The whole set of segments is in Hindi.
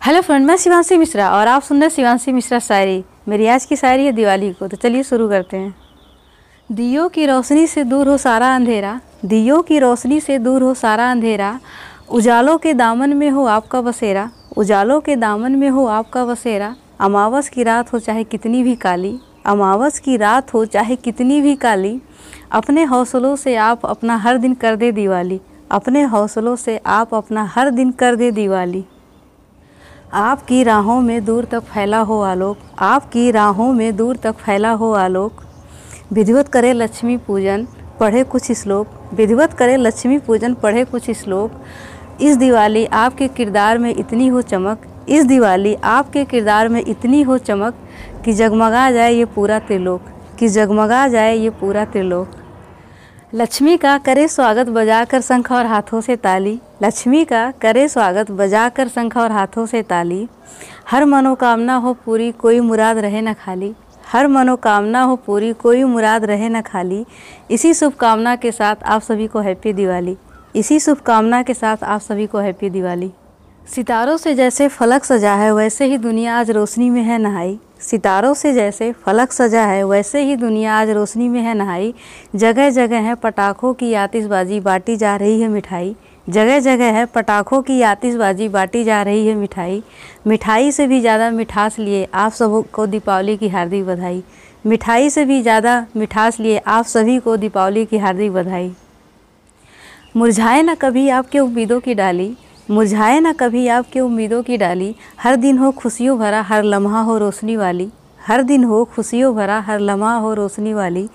हेलो फ्रेंड, मैं शिवांशी मिश्रा और आप सुन रहे शिवांशी मिश्रा शायरी। मेरी आज की शायरी है दिवाली को तो चलिए शुरू करते हैं। दियो की रोशनी से दूर हो सारा अंधेरा, दियो की रोशनी से दूर हो सारा अंधेरा, उजालों के दामन में हो आपका बसेरा, उजालों के दामन में हो आपका बसेरा, अमावस की रात हो चाहे कितनी भी काली, अमावस की रात हो चाहे कितनी भी काली, अपने हौसलों से आप अपना हर दिन कर दे दिवाली, अपने हौसलों से आप अपना हर दिन कर दे दिवाली। आपकी राहों में दूर तक फैला हो आलोक, आपकी राहों में दूर तक फैला हो आलोक। विधिवत करे लक्ष्मी पूजन, पढ़े कुछ श्लोक। विधिवत करे लक्ष्मी पूजन, पढ़े कुछ श्लोक। इस दिवाली आपके किरदार में इतनी हो चमक, इस दिवाली आपके किरदार में इतनी हो चमक कि जगमगा जाए ये पूरा त्रिलोक, कि जगमगा जाए ये पूरा त्रिलोक। लक्ष्मी का करे स्वागत बजाकर शंख और हाथों से ताली। लक्ष्मी का करे स्वागत बजाकर शंख और हाथों से ताली। हर मनोकामना हो पूरी, कोई मुराद रहे न खाली। हर मनोकामना हो पूरी, कोई मुराद रहे न खाली। इसी शुभकामना के साथ आप सभी को हैप्पी दिवाली। इसी शुभकामना के साथ आप सभी को हैप्पी दिवाली। सितारों से जैसे फलक सजा है, वैसे ही दुनिया आज रोशनी में है नहाई। सितारों से जैसे फलक सजा है, वैसे ही दुनिया आज रोशनी में है नहाई। जगह जगह है, पटाखों की आतिशबाजी, बांटी जा रही है मिठाई। जगह जगह है, पटाखों की आतिशबाजी, बांटी जा रही है मिठाई। मिठाई से भी ज़्यादा मिठास लिए आप सबको दीपावली की हार्दिक बधाई। मिठाई से भी ज़्यादा मिठास लिए आप सभी को दीपावली की हार्दिक बधाई। मुरझाए ना कभी आपके उम्मीदों की डाली। मुरझाए ना कभी आपके उम्मीदों की डाली। हर दिन हो खुशियों भरा, हर लम्हा हो रोशनी वाली। हर दिन हो खुशियों भरा, हर लम्हा हो रोशनी वाली।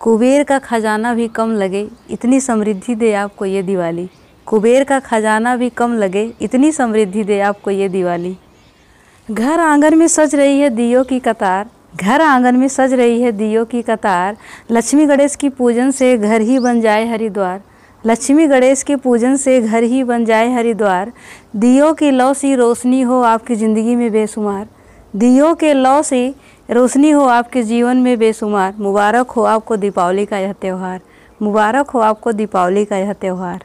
कुबेर का खजाना भी कम लगे, इतनी समृद्धि दे आपको ये दिवाली। कुबेर का खजाना भी कम लगे, इतनी समृद्धि दे आपको ये दिवाली। घर आँगन में सज रही है दियो की कतार, घर आँगन में सज रही है दियो की कतार। लक्ष्मी गणेश की पूजन से घर ही बन जाए हरिद्वार। लक्ष्मी गणेश के पूजन से घर ही बन जाए हरिद्वार। दियो की लौ सी रोशनी हो आपकी ज़िंदगी में बेशुमार। दियो के लौ सी रोशनी हो आपके जीवन में बेशुमार। मुबारक हो आपको दीपावली का यह त्यौहार। मुबारक हो आपको दीपावली का यह त्यौहार।